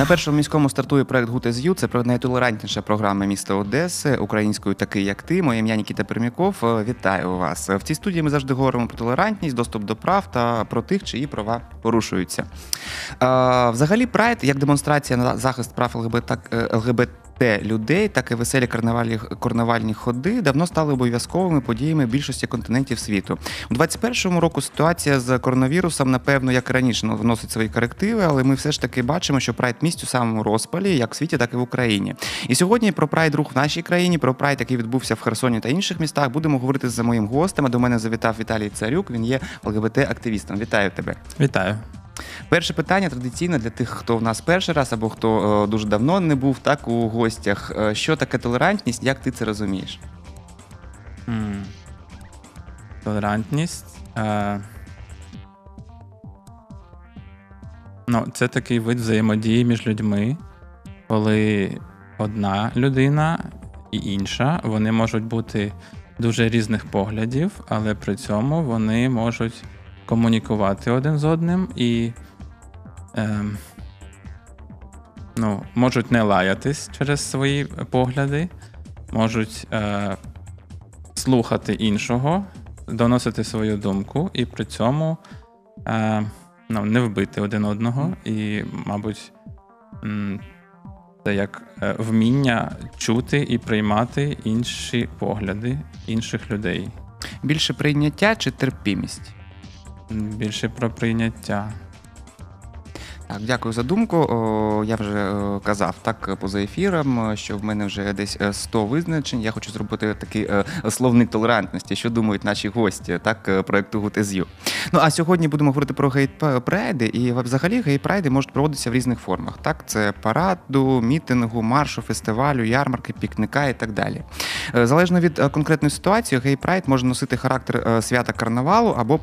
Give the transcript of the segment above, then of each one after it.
На першому міському стартує проект «Гутез.Ю». Це про найтолерантніша програма міста Одеси, українською такий, як ти. Моє ім'я Нікіта Пермяков. Е, Вітаю вас. В цій студії ми завжди говоримо про толерантність, доступ до прав та про тих, чиї права порушуються. Е, Взагалі, прайд як демонстрація на захист прав ЛГБТ, е, ЛГБТ людей, так і веселі карнавальні, карнавальні ходи давно стали обов'язковими подіями більшості континентів світу. У 21-му року ситуація з коронавірусом, напевно, як і раніше ну, вносить свої корективи, але ми все ж таки бачимо, що прайд місць у самому розпалі, як в світі, так і в Україні. І сьогодні про прайд рух в нашій країні, про прайд, який відбувся в Херсоні та інших містах, будемо говорити з моїм гостем. До мене завітав Віталій Царюк. Він є ЛГБТ-активістом. Вітаю тебе. Вітаю. Перше питання традиційне для тих, хто в нас перший раз або хто е, дуже давно не був так у гостях. Е, Що таке толерантність? Як ти це розумієш? М. Толерантність. Е... Ну, це такий вид взаємодії між людьми, коли одна людина і інша, вони можуть бути дуже різних поглядів, але при цьому вони можуть комунікувати один з одним і е, ну, можуть не лаятись через свої погляди, можуть е, слухати іншого, доносити свою думку, і при цьому е, ну, не вбити один одного. І, мабуть, це як е, вміння чути і приймати інші погляди інших людей. Більше прийняття чи терпімість? Більше про прийняття. Так, дякую за думку. Я вже е, казав так поза ефіром, е, що в мене вже десь е, 100 визначень. Я хочу зробити такий е, словник толерантності, що думають наші гості, так, е, проекту Гутез'ю. Ну а сьогодні будемо говорити про гей-прайди. І взагалі гей-прайди можуть проводитися в різних формах. Так, це параду, мітингу, маршу, фестивалю, ярмарки, пікника і так далі. Е, Залежно від е, конкретної ситуації, гей-прайд може носити характер е, свята карнавалу або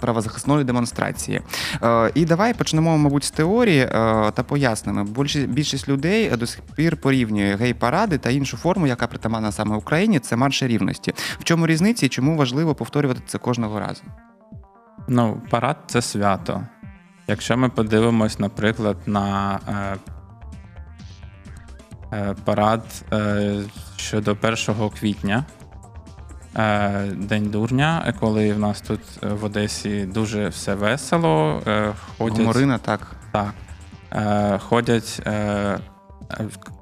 правозахисної демонстрації. Е, І давай почнемо, мабуть, з теорії е, та пояснимо. Більшість, людей до сих пір порівнює гей-паради та іншу форму, яка притаманна саме Україні, це марші рівності. В чому різниці і чому важливо повторювати це кожного разу? Ну, парад це свято. Якщо ми подивимось, наприклад, на е, е, парад е, щодо 1 квітня, е, День дурня, е, коли в нас тут е, в Одесі дуже все весело, е, ходять, Гуморина, так. так, е, ходять е, е,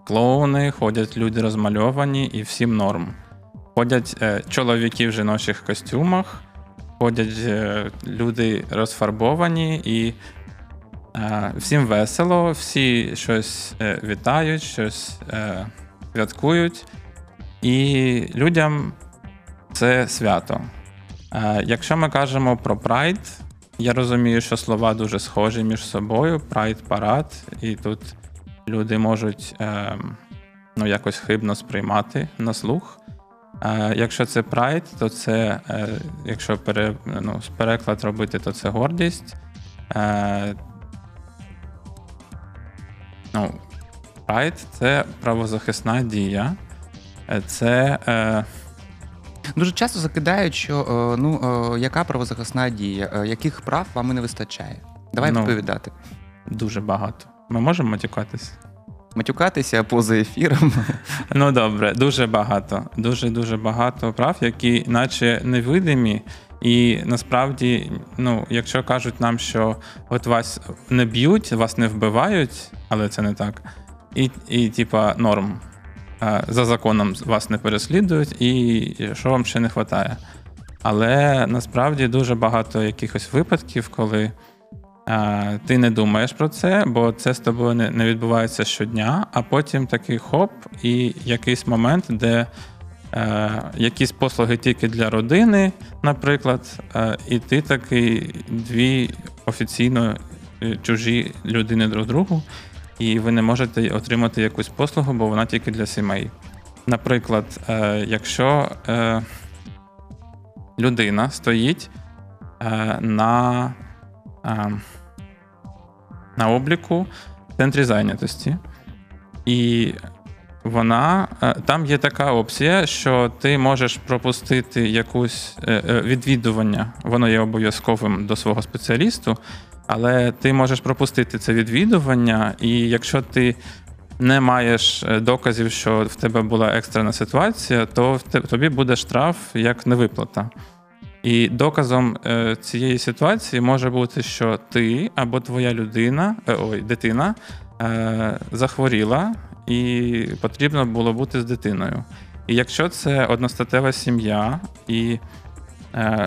клоуни, ходять люди розмальовані і всім норм. Ходять е, чоловіки в жіночих костюмах, ходять е, люди розфарбовані і е, всім весело, всі щось е, вітають, щось е, святкують. І людям це свято. Е, якщо ми кажемо про прайд, я розумію, що слова дуже схожі між собою: прайд, парад, і тут люди можуть е, ну, якось хибно сприймати на слух. Е, якщо це прайд, то це, е, якщо пере, ну, переклад робити, то це гордість. Ну, прайд це правозахисна дія. Це Дуже часто закидають, що е, ну е, яка правозахисна дія, е, яких прав вам не вистачає. Давай Ну. відповідати. дуже багато. Ми можемо матюкатись? Матюкатися поза ефіром. Ну добре, дуже багато. Дуже дуже багато прав, які наче невидимі. І насправді, ну, якщо кажуть нам, що от вас не б'ють, вас не вбивають, але це не так. І, і типа, норм. За законом вас не переслідують, і що вам ще не вистачає. Але насправді дуже багато якихось випадків, коли е, ти не думаєш про це, бо це з тобою не, не відбувається щодня, а потім такий хоп, і якийсь момент, де е, якісь послуги тільки для родини, наприклад, е, і ти такий дві офіційно е, чужі людини друг другу, і ви не можете отримати якусь послугу, бо вона тільки для сімей. Наприклад, е, якщо е, людина стоїть е, на, на обліку в центрі зайнятості, і вона там є така опція, що ти можеш пропустити якусь відвідування, воно є обов'язковим до свого спеціалісту. Але ти можеш пропустити це відвідування, і якщо ти не маєш е, доказів, що в тебе була екстрена ситуація, то тобі буде штраф як невиплата. І доказом е, цієї ситуації може бути, що ти або твоя людина, е, ой, дитина захворіла, і потрібно було бути з дитиною. І якщо це одностатева сім'я, і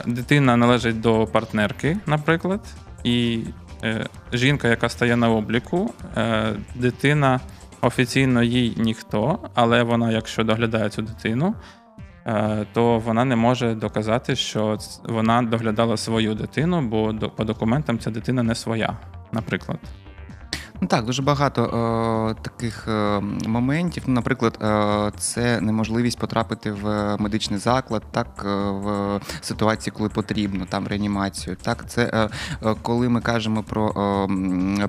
дитина належить до партнерки, наприклад, і е, жінка, яка стає на обліку, е, дитина офіційно їй ніхто, але вона, якщо доглядає цю дитину, е, то вона не може доказати, що вона доглядала свою дитину, бо до- по документам ця дитина не своя, наприклад. Ну так, дуже багато е, таких е, моментів. Ну, наприклад, е, це неможливість потрапити в медичний заклад, так е, в ситуації, коли потрібно, там реанімацію. Так, це е, е, коли ми кажемо про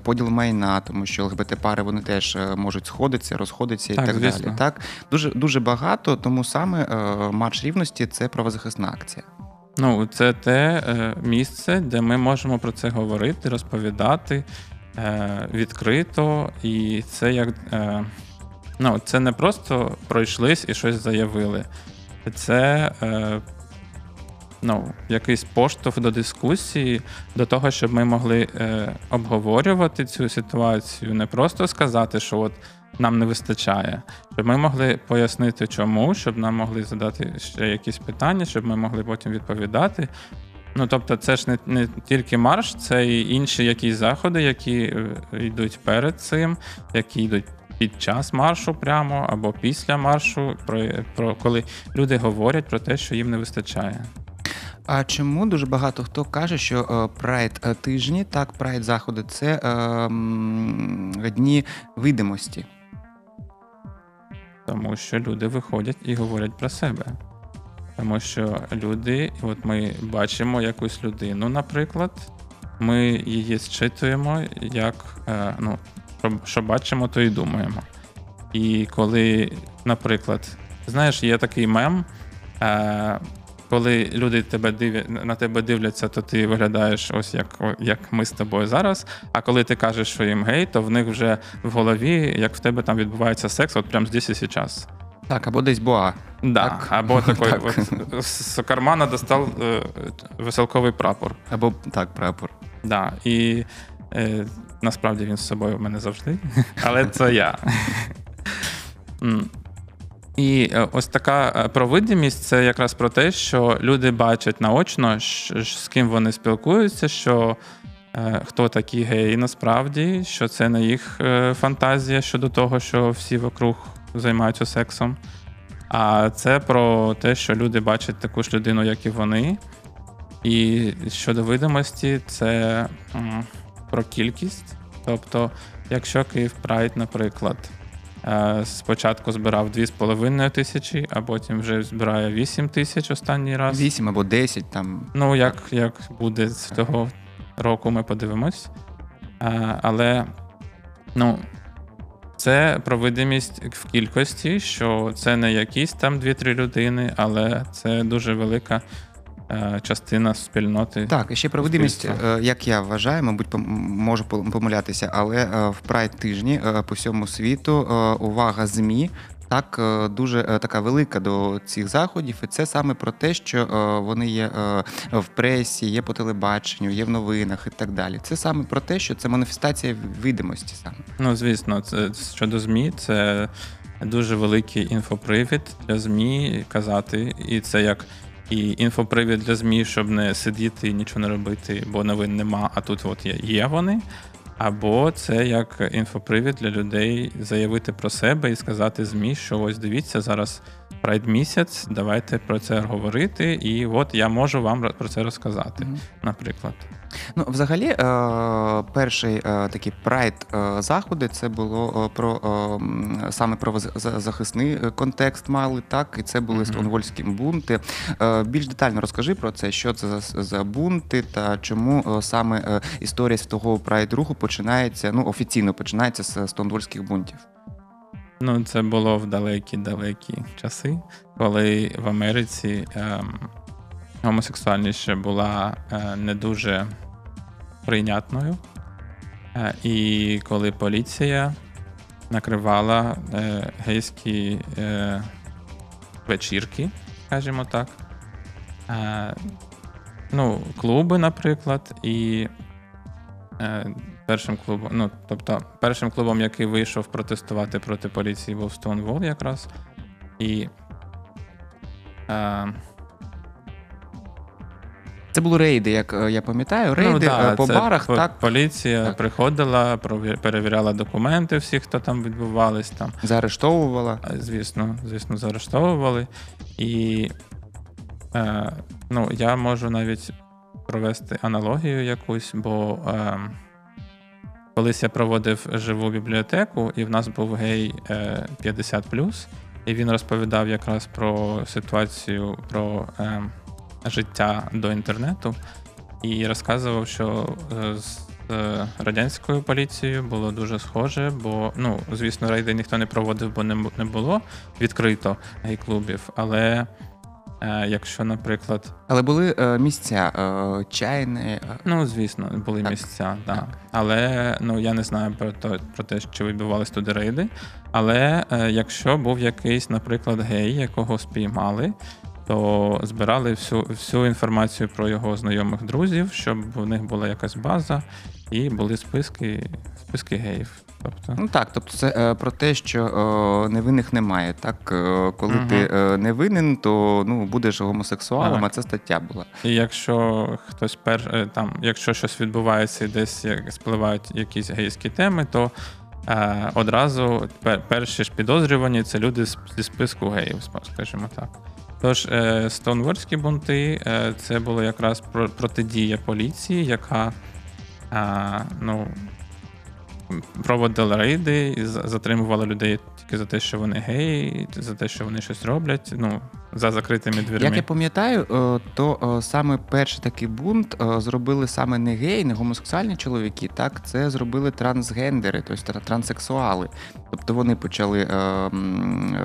поділ майна, тому що ЛГБТ-пари вони теж можуть сходитися, розходитися і Так, так, звісно. далі. Так, дуже дуже багато, тому саме марш рівності це правозахисна акція. Ну, це те місце, де ми можемо про це говорити, розповідати е, відкрито, і це як е, ну, це не просто пройшлись і щось заявили. Це е, ну, якийсь поштовх до дискусії, до того, щоб ми могли е, обговорювати цю ситуацію, не просто сказати, що от нам не вистачає, щоб ми могли пояснити, чому, щоб нам могли задати ще якісь питання, щоб ми могли потім відповідати. Ну, тобто, це ж не, не тільки марш, це і інші якісь заходи, які е, йдуть перед цим, які йдуть під час маршу прямо або після маршу, про, про коли люди говорять про те, що їм не вистачає. А чому дуже багато хто каже, що прайд тижні, так, прайд заходи це е, дні видимості. Тому що люди виходять і говорять про себе. Тому що люди, от ми бачимо якусь людину, наприклад, ми її зчитуємо, як е, ну, що, що бачимо, то і думаємо. І коли, наприклад, знаєш, є такий мем, е, коли люди тебе дивля, на тебе дивляться, то ти виглядаєш ось як, як ми з тобою зараз. А коли ти кажеш, що їм гей, то в них вже в голові, як в тебе там відбувається секс, от прямо здесь і зараз. Так, або десь боа. Да, Так. або такий Так. от, з кармана достав е, веселковий прапор. Або так, прапор. Да, і е, насправді він з собою в мене завжди, але це я. І е, ось така е, провидимість це якраз про те, що люди бачать наочно, з ким вони спілкуються, що е, хто такі геї насправді, що це не їх е, фантазія щодо того, що всі вокруг займаються сексом. А це про те, що люди бачать таку ж людину, як і вони. І щодо видимості, це про кількість. Тобто, якщо Київ Прайд, наприклад, е, спочатку збирав 2,5 тисячі, а потім вже збирає 8 тисяч останній раз. 8 або 10 там. Ну, як, як буде з того року, ми подивимось. Але ну, це про видимість в кількості, що це не якісь там 2-3 людини, але це дуже велика е, частина спільноти. Так, і ще про видимість, е, як я вважаю, мабуть, можу помилятися, але е, в прайд тижні по всьому світу увага ЗМІ. Так, е, дуже е, така велика до цих заходів, і це саме про те, що е, вони є в пресі, є по телебаченню, є в новинах і так далі. Це саме про те, що це маніфестація видимості саме. Ну, звісно, це щодо ЗМІ, це дуже великий інфопривід для ЗМІ казати. І це як і інфопривід для ЗМІ, щоб не сидіти і нічого не робити, бо новин нема, а тут от є, є вони. Або це як інфопривід для людей заявити про себе і сказати ЗМІ, що ось дивіться, зараз прайд місяць, давайте про це говорити, і от я можу вам про це розказати, наприклад. Ну, взагалі, е, перший е, такий прайд е, заходи це було про саме правозахисний е, контекст мали, так, і це були стонвольські бунти. Більш детально розкажи про це, що це за, за бунти та чому саме історія світового прайд руху починається, ну, офіційно починається з стонвольських бунтів. Ну, це було в далекі-далекі часи, коли в Америці ем, гомосексуальність ще була е, не дуже прийнятною. Е, І коли поліція накривала е, гейські е, вечірки, скажімо так. Ну, клуби, наприклад, і першим клубом, ну, тобто, першим клубом, який вийшов протестувати проти поліції, був Stonewall якраз. І Це були рейди, як е, я пам'ятаю. Рейди ну, да, е, по це барах, по- так поліція Так. приходила, перевіряла документи всіх, хто там відбувались там. заарештовувала. Звісно, звісно, заарештовували. І е, ну, я можу навіть провести аналогію якусь, бо е, колись я проводив живу бібліотеку, і в нас був гей е, 50 і він розповідав якраз про ситуацію про е, життя до інтернету. І розказував, що е, з е, радянською поліцією було дуже схоже, бо ну, звісно, рейди ніхто не проводив, бо не, було відкрито гей-клубів. Але е, якщо, наприклад, Але були е, місця е, чайні. е, ну звісно, були Так. місця, да. але ну я не знаю про те, про те, чи відбувались туди рейди. Але е, якщо був якийсь, наприклад, гей, якого спіймали. То збирали всю всю інформацію про його знайомих друзів, щоб у них була якась база, і були списки, списки геїв. Тобто, Ну так, тобто це е, про те, що е, невинних немає. Так, е, коли Мгм. ти е, не винен, то ну будеш гомосексуалом, Так. а це стаття була. І якщо хтось пер е, там, якщо щось відбувається і десь як спливають якісь гейські теми, то е, одразу пер, перші ж підозрювані це люди зі списку геїв, скажімо так. Тож е, стоунвордські бунти е, це було якраз протидія поліції, яка е, ну, проводила рейди і затримувала людей тільки за те, що вони геї, за те, що вони щось роблять, ну, за закритими дверми. Як я пам'ятаю, е, то е, саме перший такий бунт е, зробили саме не геї, не гомосексуальні чоловіки, так це зробили трансгендери, тобто транссексуали. Тобто вони почали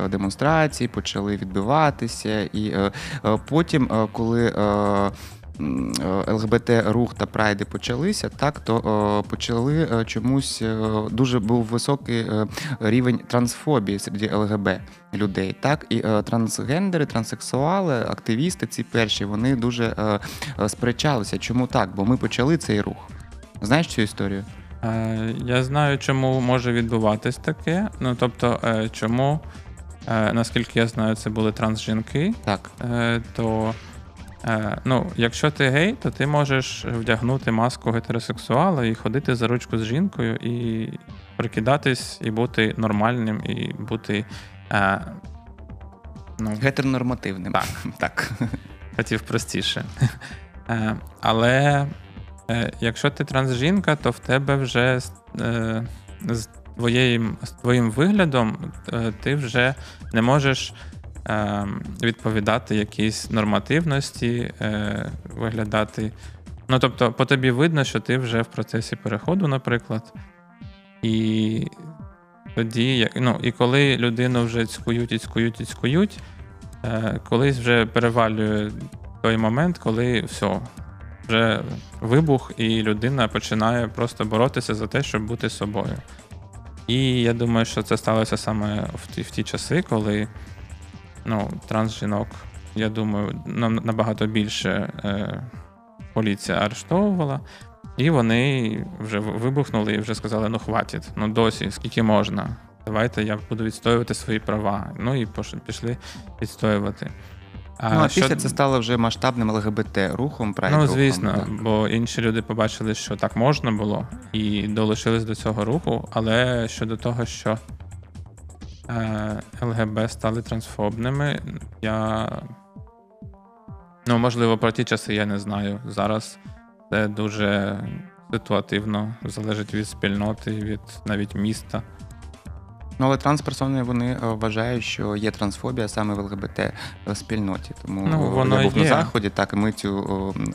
демонстрації, почали відбиватися, і потім, коли ЛГБТ-рух та прайди почалися, так то е, почали е, чомусь е, дуже був високий е, рівень трансфобії серед ЛГБ людей. Так і е, трансгендери, транссексуали, активісти, ці перші, вони дуже е, е, сперечалися. Чому так? Бо ми почали цей рух. Знаєш цю історію? Е, Я знаю, чому може відбуватись таке. Ну тобто, е, чому, е, наскільки я знаю, це були трансжінки, Так. е, то е, ну, якщо ти гей, то ти можеш вдягнути маску гетеросексуала і ходити за ручку з жінкою, і прикидатись, і бути нормальним, і бути. Е, ну, Гетеронормативним. Так. так. хотів простіше. Е, Але е, якщо ти трансжінка, то в тебе вже з- е, з твоєю, з твоїм виглядом е, ти вже не можеш відповідати якійсь нормативності, е, виглядати. Ну, тобто, по тобі видно, що ти вже в процесі переходу, наприклад. І тоді, ну, і коли людину вже цькують і цькують і цькують, е, колись вже перевалює той момент, коли все, вже вибух, і людина починає просто боротися за те, щоб бути собою. І я думаю, що це сталося саме в ті, в ті часи, коли ну, трансжінок, я думаю, набагато більше е, поліція арештовувала. І вони вже вибухнули і вже сказали: ну хватить, ну досі, скільки можна. Давайте я буду відстоювати свої права. Ну і пішли відстоювати. ну, а що- після це стало вже масштабним ЛГБТ-рухом, прайд Ну, звісно, бо інші люди побачили, що так можна було, і долучились до цього руху. Але щодо того, що ЛГБ стали трансфобними, я. Ну, можливо, про ті часи я не знаю. Зараз це дуже ситуативно, залежить від спільноти, від навіть міста. Ну, але трансперсони вони е, вважають, що є трансфобія саме в ЛГБТ спільноті. Тому Ну, е, воно я був є. на заході, так і ми цю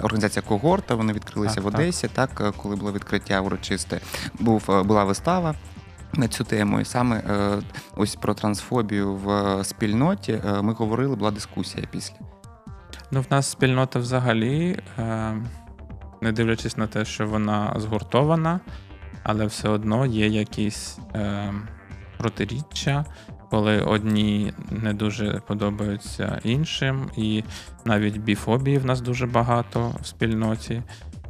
організація когорта. Вони відкрилися Так, в. Одесі. Так, е, коли було відкриття урочисте, був е, була вистава. На цю тему, і саме е, ось про трансфобію в е, спільноті е, ми говорили, була дискусія після. Ну, в нас спільнота взагалі. Не дивлячись на те, що вона згуртована, але все одно є якісь протиріччя, коли одні не дуже подобаються іншим, і навіть біфобії в нас дуже багато в спільноті,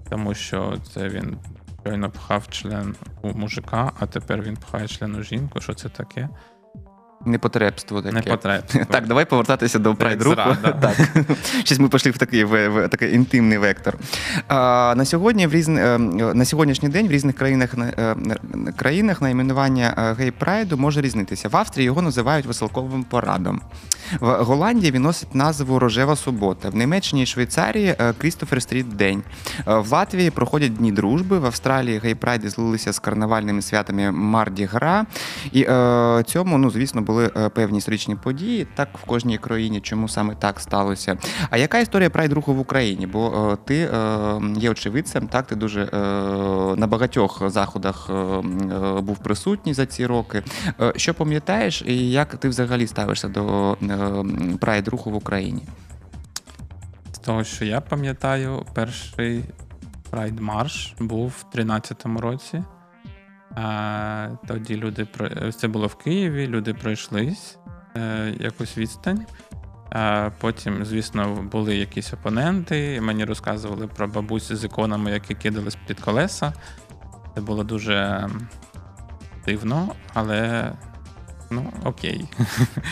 тому що це він щойно пхав член у мужика, а тепер він пхає член у жінку. Що це таке? Непотребство таке. Непотребство. Так, давай повертатися до як прайд руху. зрада. Так. Щось ми пішли в такий, в, в такий інтимний вектор. А, на, сьогодні в різн... е, на сьогоднішній день в різних країнах, на- е, на- країнах найменування е, гей-прайду може різнитися. В Австрії його називають веселковим парадом. В Голландії він носить назву Рожева субота. В Німеччині і Швейцарії е, Крістофер Стріт День. Е, В Латвії проходять дні дружби. В Австралії гей-прайди злилися з карнавальними святами Марді Гра. І е, цьому, ну звісно, були е, певні історичні події. Так в кожній країні, чому саме так сталося. А яка історія прайд руху в Україні? Бо е, ти е, є очевидцем, так ти дуже на багатьох заходах був присутній за ці роки. Що пам'ятаєш, і як ти взагалі ставишся до е, прайд руху в Україні? З того, що я пам'ятаю, перший Pride Марш був в 13-му році. А, тоді люди це було в Києві, люди пройшлись е, якусь відстань. А, потім, звісно, були якісь опоненти. Мені розказували про бабусі з іконами, які кидались під колеса. Це було дуже дивно, але ну окей.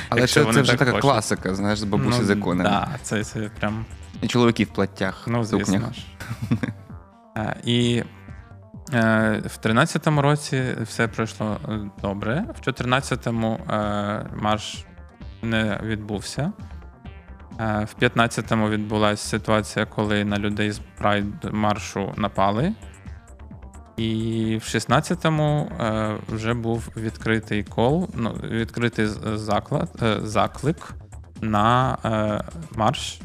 Але це, це вже так така хочуть. класика, знаєш, з бабусі ну, з іконами. Да, це, це прям І чоловіки в платтях, Ну, звісно І в 13-му році все пройшло е, добре. В 14-му е, марш не відбувся. Е, В 15-му відбулася ситуація, коли на людей з прайд маршу напали. І в 16-му е, вже був відкритий кол, ну, відкритий заклад, е, заклик на е, марш.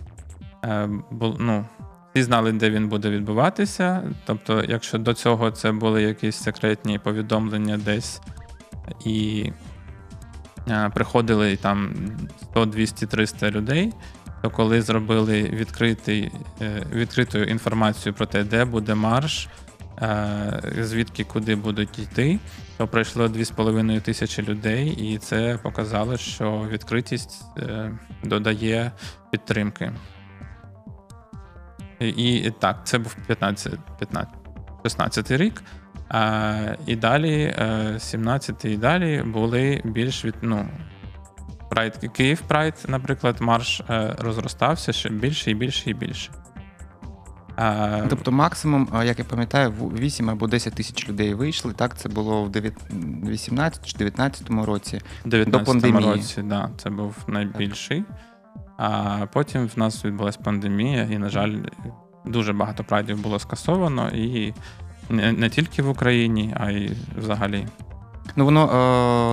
Е, ну, всі знали, де він буде відбуватися. Тобто, якщо до цього це були якісь секретні повідомлення десь і е, приходили там 100, 200, 300 людей, то коли зробили відкритий, е, відкриту інформацію про те, де буде марш, е, звідки куди будуть йти, то пройшло 2,5 тисячі людей, і це показало, що відкритість додає підтримки. І, так, це був 15, 15 16 рік. А, і далі, е, 17 і далі були більш від. Ну, Прайд, Київ Прайд, наприклад, марш е, розростався ще більше і більше і більше. А, Тобто максимум, як я пам'ятаю, в- 8 або 10 тисяч людей вийшли. Так, це було в 18 чи 19 році. в 19 пандемії. році, да, це був найбільший. А потім в нас відбулася пандемія, і, на жаль, дуже багато прайдів було скасовано, і не, не тільки в Україні, а й взагалі. Ну воно,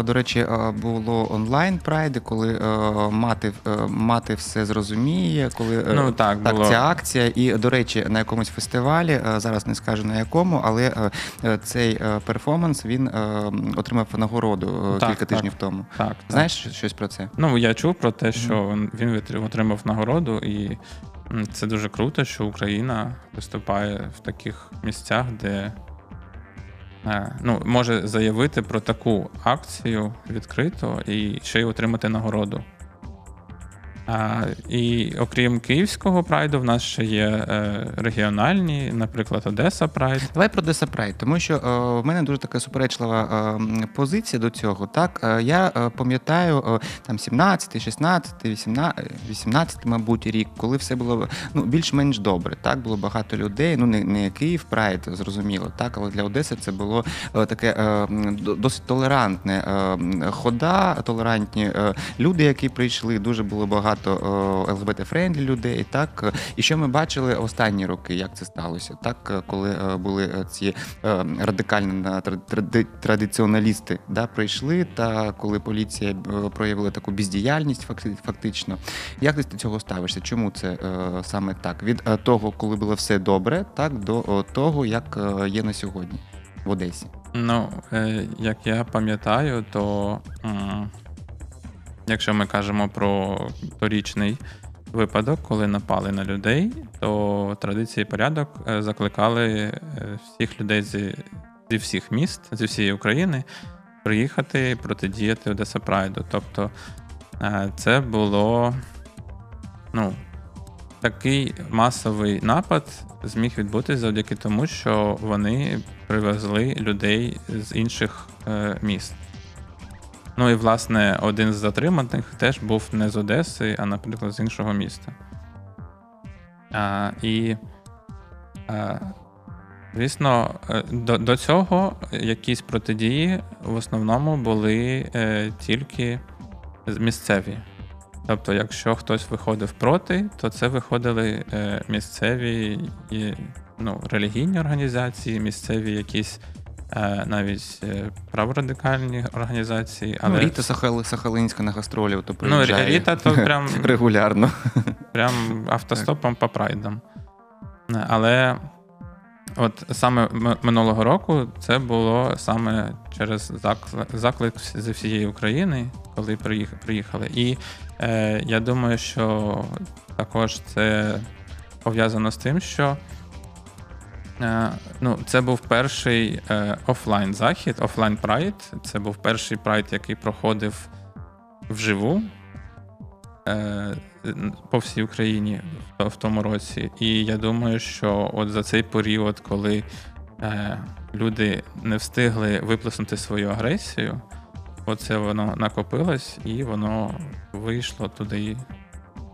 е, до речі, е, було онлайн прайди, коли е, мати, мати все зрозуміє, коли Ну так, Так, було. ця акція, і до речі, на якомусь фестивалі зараз не скажу на якому, але цей перформанс він отримав нагороду Так, кілька так. тижнів тому. Так, так. Знаєш щось- щось про це? Ну, я чув про те, що він отримав нагороду, і це дуже круто, що Україна виступає в таких місцях, де ну, може заявити про таку акцію відкрито і ще й отримати нагороду. І окрім київського прайду, в нас ще є е, регіональні, наприклад, Одеса Прайд. Давай про Одеса Прайд, тому що е, в мене дуже така суперечлива е, позиція до цього. Так, я пам'ятаю там 17, 16, 18, 18, мабуть, рік, коли все було ну більш-менш добре. Так було багато людей. Ну не, не Київ Прайд, зрозуміло, так, але для Одеси це було таке досить толерантне хода, толерантні люди, які прийшли. Дуже було багато лгбт friendly людей. Так і що ми бачили останні роки, як це сталося? Так, е, коли е, були е, ці е, радикальні на- тради- тради- традиціоналісти, да, прийшли, та коли поліція е, проявила таку бездіяльність, факти- фактично. Як ти до цього ставишся? Чому це е, саме так? Від е, того, коли було все добре, так до е, того, як е, є на сьогодні в Одесі. Ну, е, як я пам'ятаю, то якщо ми кажемо про торічний випадок, коли напали на людей, то традиції порядок е, закликали е, всіх людей зі, зі всіх міст, зі всієї України приїхати і протидіяти Одеса Прайду. Тобто е, це було ну, такий масовий напад зміг відбутися завдяки тому, що вони привезли людей з інших міст. Ну і власне один з затриманих теж був не з Одеси, а, наприклад, з іншого міста. А, і, а, звісно, е, до, до цього якісь протидії в основному були е, тільки місцеві. Тобто, якщо хтось виходив проти, то це виходили е, місцеві ну, релігійні організації, місцеві якісь навіть е, праворадикальні організації. Але Ну, Ріта Сахали, Сахалинська на гастролі, то ну, Ріта то прям, регулярно. прям автостопом по прайдам. Але от саме минулого року це було саме через заклик зі всієї України, коли приїхали. І е, я думаю, що також це пов'язано з тим, що е, ну, це був перший е, офлайн захід, офлайн прайд. Це був перший прайд, який проходив вживу е, по всій Україні в- тому році. І я думаю, що от за цей період, коли е, люди не встигли виплеснути свою агресію, оце воно накопилось і воно вийшло туди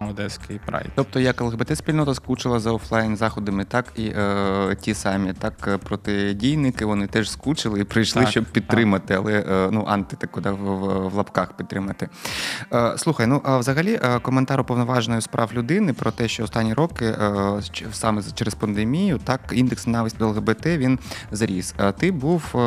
Одеський прайд. Тобто як ЛГБТ-спільнота скучила за офлайн заходами, так і е, ті самі, так е, протидійники вони теж скучили і прийшли, Так, щоб підтримати, але е, ну анти так куди в, в, в лапках підтримати. Е, слухай, ну а взагалі е, коментар уповноваженої з прав людини про те, що останні роки е, саме через пандемію, так індекс ненависті до ЛГБТ він зріс. Е, ти був е,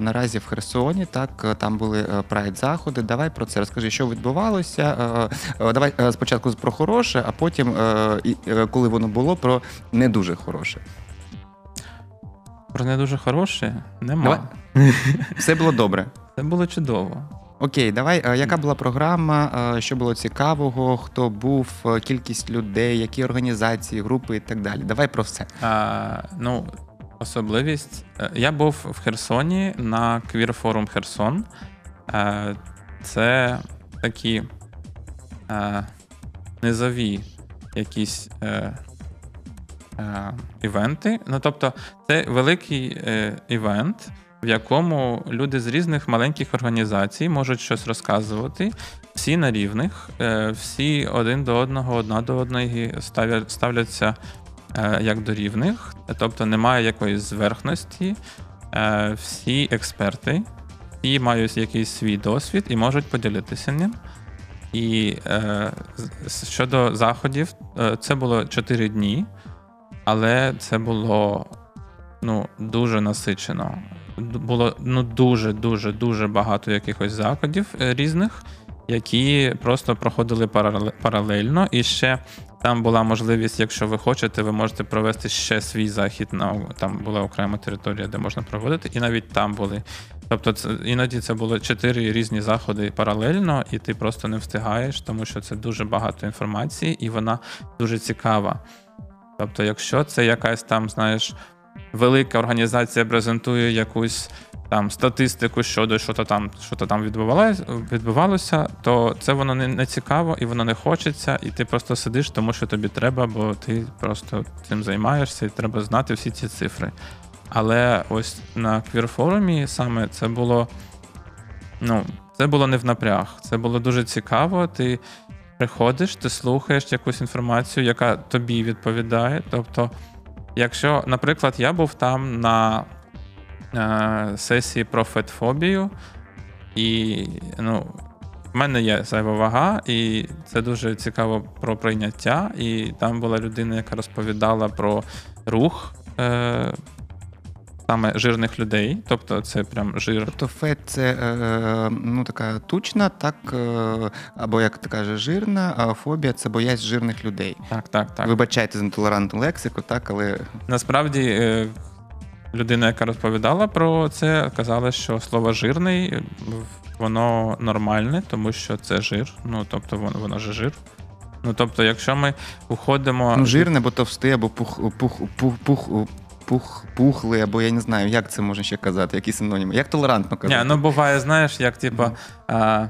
наразі в Херсоні, так там були прайд заходи. Давай про це розкажи, що відбувалося. Е, е, давай е, спочатку про хороше, а потім, е, е, коли воно було, про не дуже хороше. Про не дуже хороше нема. Давай. Все було добре. Це було чудово. Окей, давай. е, Яка була програма? Що було цікавого? Хто був, кількість людей, які організації, групи і так далі. Давай про все. А, ну, особливість. Я був в Херсоні на квір-форум Херсон. Це такі низові якісь е, е, івенти. Ну, тобто, це великий е, івент, в якому люди з різних маленьких організацій можуть щось розказувати. Всі на рівних, е, всі один до одного, одна до одної ставлять, ставляться е, як до рівних, тобто немає якоїсь зверхності. Е, Всі експерти, всі мають якийсь свій досвід і можуть поділитися ним. І е, щодо заходів, е, це було 4 дні, але це було ну, дуже насичено. Було ну, дуже, дуже, дуже багато якихось заходів е, різних, які просто проходили паралельно. І ще там була можливість, якщо ви хочете, ви можете провести ще свій захід. На там була окрема територія, де можна проводити, і навіть там були. Тобто, це іноді це було чотири різні заходи паралельно, і ти просто не встигаєш, тому що це дуже багато інформації, і вона дуже цікава. Тобто, якщо це якась там, знаєш, велика організація презентує якусь там статистику щодо що то там, що то там відбувалося, відбувалося, то це воно не, не цікаво і воно не хочеться, і ти просто сидиш, тому що тобі треба, бо ти просто цим займаєшся, і треба знати всі ці цифри. Але ось на квір-форумі саме це було. Ну, це було не в напряг. Це було дуже цікаво. Ти приходиш, ти слухаєш якусь інформацію, яка тобі відповідає. Тобто, якщо, наприклад, я був там на е, сесії про фетфобію, і ну, в мене є зайва вага, і це дуже цікаво про прийняття. І там була людина, яка розповідала про рух. Е, Саме жирних людей, тобто це прям жир. Тобто фет це е, ну, така тучна, так, е, або як ти кажеш, жирна, а фобія це боязнь жирних людей. Так, так, так. Вибачайте за нетолерантну лексику, так, але Насправді, е, людина, яка розповідала про це, казала, що слово жирний е, воно нормальне, тому що це жир. Ну тобто воно, воно же жир. Ну тобто, якщо ми уходимо. Ну, жирне, або товстий, або пух, пух, пух, пух, пух, пухлий, або я не знаю, як це можна ще казати, які синоніми. Як толерантно казати? Ні, ну буває, знаєш, як типа а,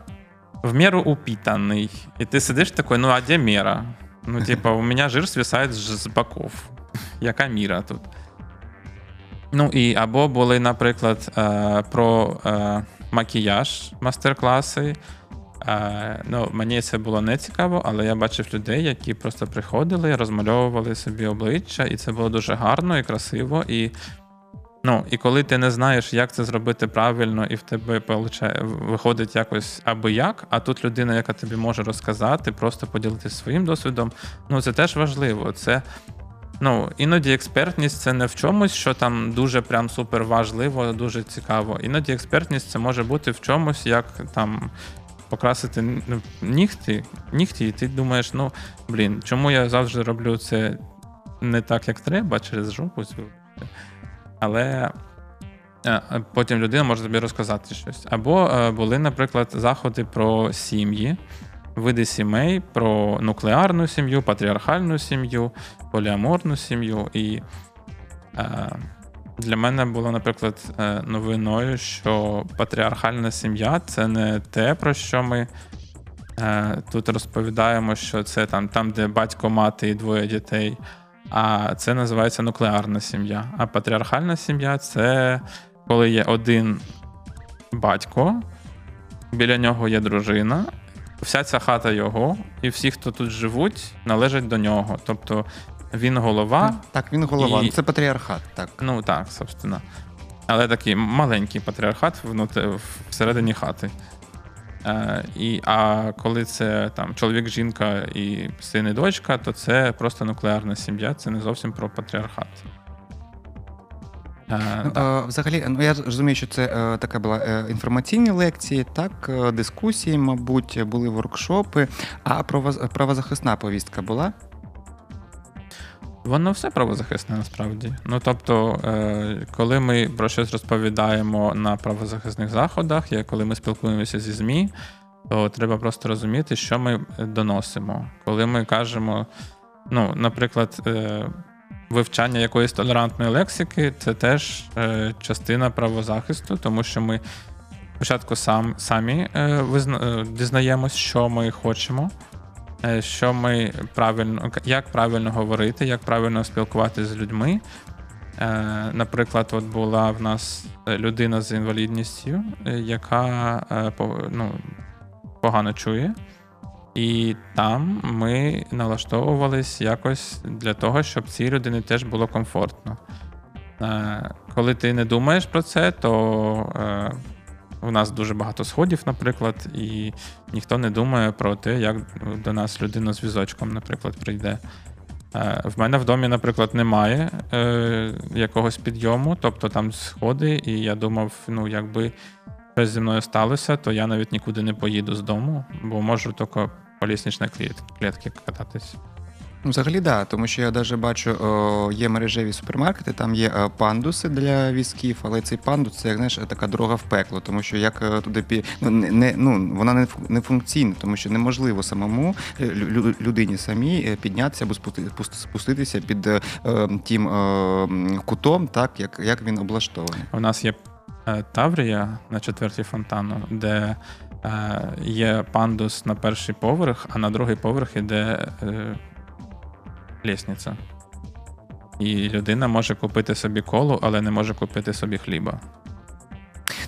в меру упитанный. І ти сидиш такий, ну а де мера? Ну, типа, у мене жир свисає з, боков. Яка міра тут? Ну і або були, наприклад, е, про е, макіяж мастер-класи. Е, ну, мені це було не цікаво, але я бачив людей, які просто приходили, розмальовували собі обличчя, і це було дуже гарно і красиво. І, ну, і коли ти не знаєш, як це зробити правильно, і в тебе виходить якось аби як, а тут людина, яка тобі може розказати, просто поділитися своїм досвідом, ну це теж важливо. Це Ну, іноді експертність це не в чомусь, що там дуже прям супер важливо, дуже цікаво. Іноді експертність це може бути в чомусь, як там покрасити ну, нігті, нігті, і ти думаєш, ну блін, чому я завжди роблю це не так, як треба, через жопу. вибачте. Але потім людина може тобі розказати щось. Або е, були, наприклад, заходи про сім'ї види сімей про нуклеарну сім'ю, патріархальну сім'ю, поліаморну сім'ю. І е, для мене було, наприклад, е, новиною, що патріархальна сім'я це не те, про що ми е, тут розповідаємо, що це там, там, де батько, мати і двоє дітей. А це називається нуклеарна сім'я. А патріархальна сім'я це коли є один батько, біля нього є дружина, вся ця хата його, і всі, хто тут живуть, належать до нього. Тобто він голова. Так, він голова. І- Ну, Це патріархат, так. Ну так, собственно. Але такий маленький патріархат внут- всередині хати. Е, і, а коли це там чоловік, жінка і син і дочка, то це просто нуклеарна сім'я, це не зовсім про патріархат. Е, Ну, да. е, взагалі, ну я розумію, що це е, така була е, інформаційні лекції, так, е, дискусії, мабуть, були воркшопи. А право- правозахисна повістка була? Воно все правозахисне насправді. Ну тобто, е, коли ми про щось розповідаємо на правозахисних заходах, коли ми спілкуємося зі ЗМІ, то треба просто розуміти, що ми доносимо. Коли ми кажемо, ну, наприклад, е, вивчання якоїсь толерантної лексики, це теж е, частина правозахисту, тому що ми спочатку сам, самі дізнаємось, що ми хочемо. Е, що ми правильно, як правильно говорити, як правильно спілкуватися з людьми. Е, Наприклад, от була в нас людина з інвалідністю, е, яка е, ну, погано чує. І там ми налаштовувались якось для того, щоб цій людині теж було комфортно. Е, Коли ти не думаєш про це, то у нас дуже багато сходів, наприклад, і ніхто не думає про те, як до нас людина з візочком, наприклад, прийде. Е, В мене в домі, наприклад, немає е, якогось підйому, тобто там сходи, і я думав, ну, якби щось зі мною сталося, то я навіть нікуди не поїду з дому, бо можу тільки по лісничній клітці кататись. Взагалі, да, тому що я навіть бачу, о, є мережеві супермаркети, там є е, пандуси для візків, але цей пандус це як знаєш, така дорога в пекло, тому що як е, туди пі... ну, не, ну, вона не, не функційна, тому що неможливо самому е, лю- лю- людині самій е, піднятися або спусти- спусти- спуститися під е, тим е, кутом, так як, як він облаштований. У нас є Таврія на четвертій фонтану, де є пандус на перший поверх, а на другий поверх іде лісниця. І людина може купити собі колу, але не може купити собі хліба.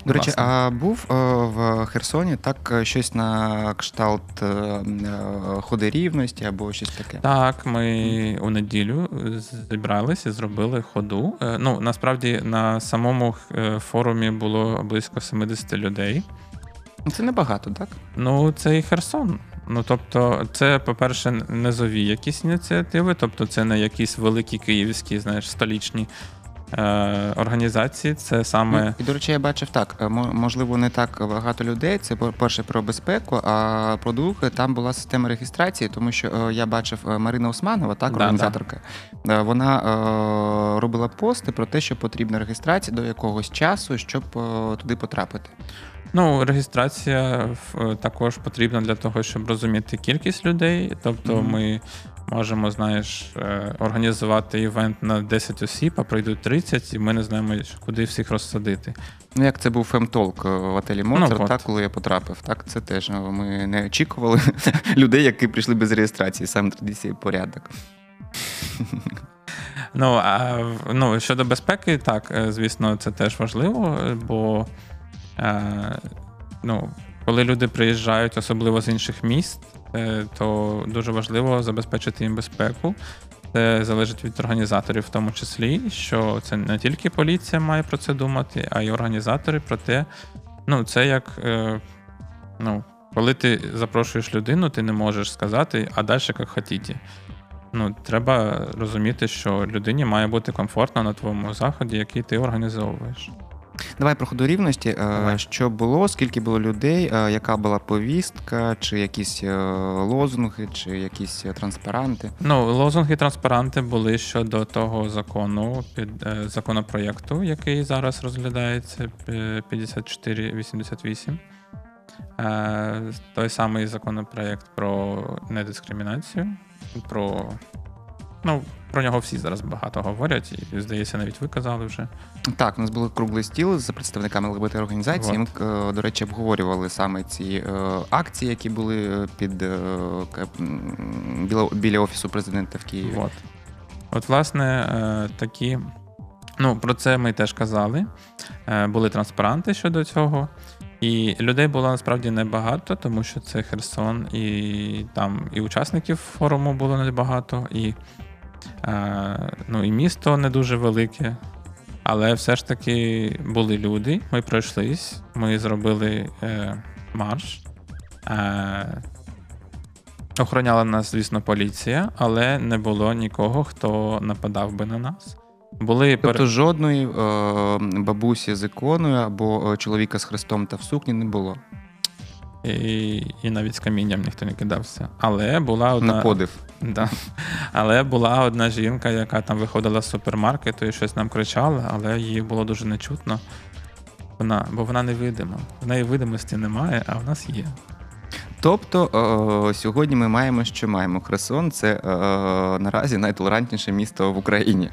До речі, Власне. а був е, в Херсоні так е, щось на кшталт е, ходи рівності або щось таке? Так, ми у неділю зібралися зробили ходу. Ну, насправді на самому форумі було близько 70 людей. Це небагато, так? Ну, це і Херсон. Ну, тобто, це, по-перше, низові якісь ініціативи, тобто це не якісь великі київські, знаєш, столічні е, організації. Це саме. Ну, і, до речі, я бачив так. е, Можливо, не так багато людей. Це перше про безпеку, а по друге, там була система реєстрації, тому що е, я бачив е, Марина Османова, так, Да, організаторка. Е, Вона е, робила пости про те, що потрібна реєстрація до якогось часу, щоб е, туди потрапити. Ну, реєстрація також потрібна для того, щоб розуміти кількість людей. Тобто, Мгм. ми можемо, знаєш, е, організувати івент на 10 осіб, а прийдуть 30, і ми не знаємо, куди всіх розсадити. Ну, як це був фемтолк е, в отелі Моцарт, от. так, коли я потрапив. Так, це теж е, ми не очікували людей, які прийшли без реєстрації, саме традиції порядок. Ну, а ну, щодо безпеки, так, е, звісно, це теж важливо, е, бо е, ну, коли люди приїжджають, особливо з інших міст, е, то дуже важливо забезпечити їм безпеку. Це залежить від організаторів, в тому числі, що це не тільки поліція має про це думати, а й організатори про те. Ну, це як. Е, ну, коли ти запрошуєш людину, ти не можеш сказати, а далі як хотіте. Ну, треба розуміти, що людині має бути комфортно на твоєму заході, який ти організовуєш. Давай про ходу рівності. Е, Давай. Що було, скільки було людей, е, яка була повістка, чи якісь е, лозунги, чи якісь транспаранти. Ну, лозунги транспаранти були щодо того закону під законопроєкту, який зараз розглядається е, 5488. Е, той самий законопроєкт про недискримінацію, про. Ну, про нього всі зараз багато говорять, і, здається, навіть ви казали вже. Так, у нас були круглий стіл з представниками ЛГБТ організації. Вот. Ми, е, до речі, обговорювали саме ці е, акції, які були е, під біля, біля офісу президента в Києві. От. От, власне, такі. Ну, про це ми теж казали. Були транспаранти щодо цього. І людей було насправді небагато, тому що це Херсон, і там і учасників форуму було небагато, і, ну, і місто не дуже велике. Але все ж таки були люди. Ми пройшлись, ми зробили е, марш. Е, Охороняла нас, звісно, поліція, але не було нікого, хто нападав би на нас. Були Тобто пер- жодної е, бабусі з іконою або е, чоловіка з хрестом та в сукні не було. і, і навіть з камінням ніхто не кидався. Але була На подив. Да. але була одна жінка, яка там виходила з супермаркету і щось нам кричала, але її було дуже нечутно. Вона, бо вона невидима. В неї видимості немає, а в нас є. Тобто е, сьогодні ми маємо, що маємо. Херсон це е, наразі найтолерантніше місто в Україні.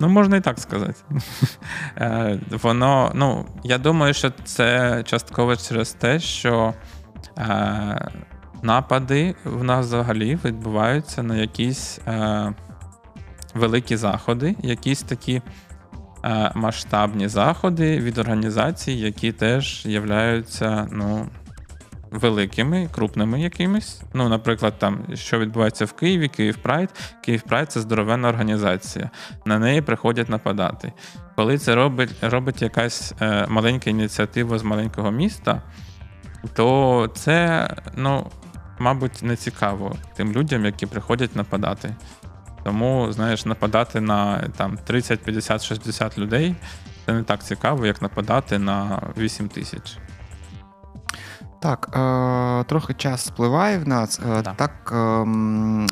Ну, можна і так сказати. Е, Воно, ну, я думаю, що це частково через те, що е, напади в нас взагалі відбуваються на якісь е, великі заходи, якісь такі е, масштабні заходи від організацій, які теж являються, ну. Великими, крупними якимись. Ну, наприклад, там, що відбувається в Києві, Київ Прайд. Київ Прайд це здоровенна організація. На неї приходять нападати. Коли це робить, робить якась е, маленька ініціатива з маленького міста, то це, ну, мабуть, не цікаво тим людям, які приходять нападати. Тому, знаєш, нападати на там 30, 50, 60 людей це не так цікаво, як нападати на 8 тисяч. Так, е, трохи час спливає в нас. Е, Да. Так, е,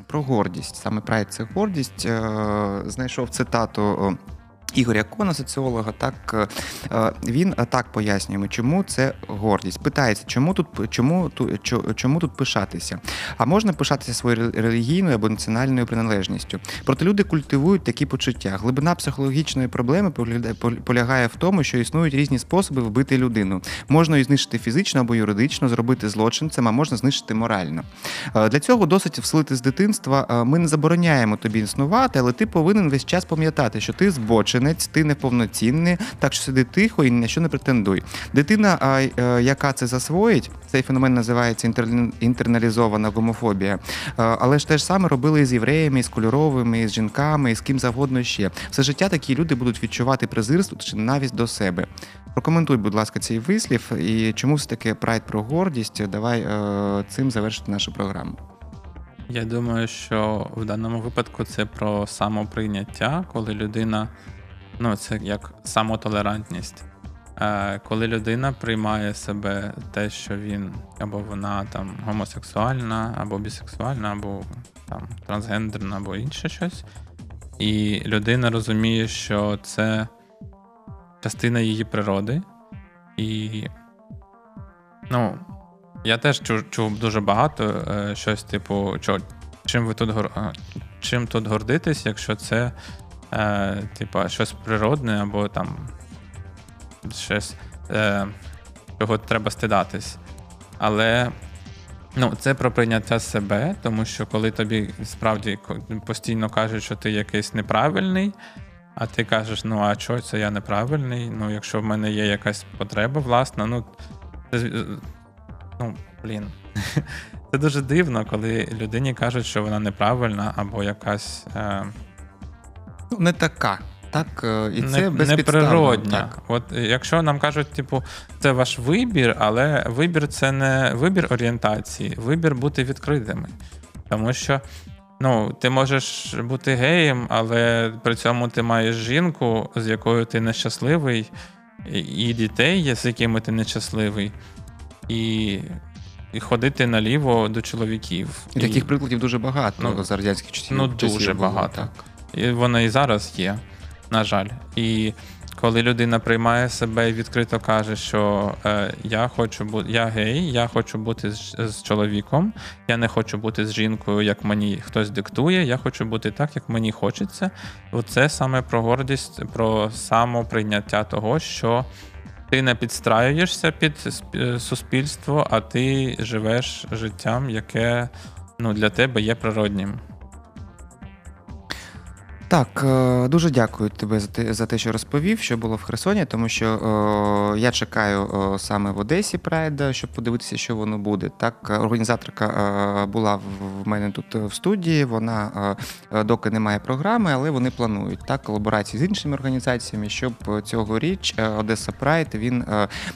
про гордість. Саме прайд це гордість. Е, знайшов цитату. Ігоря Кона, соціолога, так е, е, він е, так пояснює, чому це гордість. Питається, чому тут чому, чому тут пишатися? А можна пишатися своєю релігійною або національною приналежністю. Проте люди культивують такі почуття. Глибина психологічної проблеми полягає в тому, що існують різні способи вбити людину. Можна її знищити фізично або юридично, зробити злочинцем, а можна знищити морально. Для цього досить вселити з дитинства. Ми не забороняємо тобі існувати, але ти повинен весь час пам'ятати, що ти збочинець, ти неповноцінний, так що сиди тихо і на що не претендуй. Дитина, е, яка це засвоїть, цей феномен називається інтер- інтерналізована гомофобія. Е, Але ж те ж саме робили і з євреями, і з кольоровими, і з жінками, і з ким завгодно ще. Все життя такі люди будуть відчувати презирство чи навіть до себе. Прокоментуй, будь ласка, цей вислів і чому все таки прайд про гордість. Давай е, цим завершити нашу програму. Я думаю, що в даному випадку це про самоприйняття, коли людина, ну це як самотолерантність. Е, Коли людина приймає себе те, що він або вона там гомосексуальна, або бісексуальна, або там трансгендерна, або інше щось. І людина розуміє, що це частина її природи, і Ну, я теж чув, чув дуже багато е, щось, типу, чим ви тут чим тут гордитись, якщо це е, типу, щось природне або там щось, е, чого треба стидатись. Але ну, це про прийняття себе, тому що коли тобі справді постійно кажуть, що ти якийсь неправильний, а ти кажеш, ну а чого це я неправильний? Ну, якщо в мене є якась потреба власна, ну це, ну, блін. Це дуже дивно, коли людині кажуть, що вона неправильна або якась е, Ну, не така. Так, е, і це не, неприродня. Так. От е, якщо нам кажуть, типу, це ваш вибір, але вибір це не вибір орієнтації, вибір бути відкритими. Тому що ну, ти можеш бути геєм, але при цьому ти маєш жінку, з якою ти нещасливий, і- і дітей, з якими ти нещасливий, і, і ходити наліво до чоловіків. І таких прикладів дуже багато Ну, за радянських часів. ну, часів дуже було, багато. Так. І вона і зараз є, на жаль. І коли людина приймає себе і відкрито каже, що е, я хочу бути, я гей, я хочу бути з, з чоловіком, я не хочу бути з жінкою, як мені хтось диктує, я хочу бути так, як мені хочеться. Оце саме про гордість, про самоприйняття того, що ти не підстраюєшся під е, суспільство, а ти живеш життям, яке ну, для тебе є природнім. Так, е, дуже дякую тебе за те, за те, що розповів, що було в Херсоні, тому що е, я чекаю е, саме в Одесі Прайда, щоб подивитися, що воно буде. Так, організаторка е, була в, мене тут е, в студії. Вона е, доки немає програми, але вони планують так колаборації з іншими організаціями, щоб е, цьогоріч Одеса Прайд він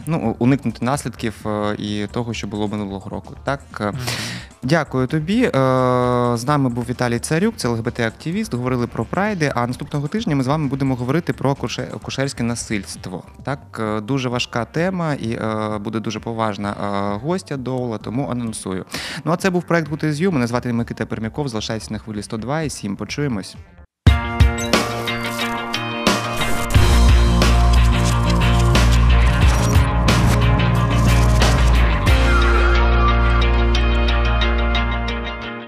ну уникнути наслідків і того, що було минулого року. Так. е, Дякую тобі. Е, З нами був Віталій Царюк, це ЛГБТ-активіст. Говорили про прайди. А наступного тижня ми з вами будемо говорити про кушерське насильство. Так, е, дуже важка тема і е, буде дуже поважна гостя доула, тому анонсую. Ну а це був проект Гути з'ю. Мене звати Микита Пермяков. Залишайтесь на хвилі 102 і 7. Почуємось.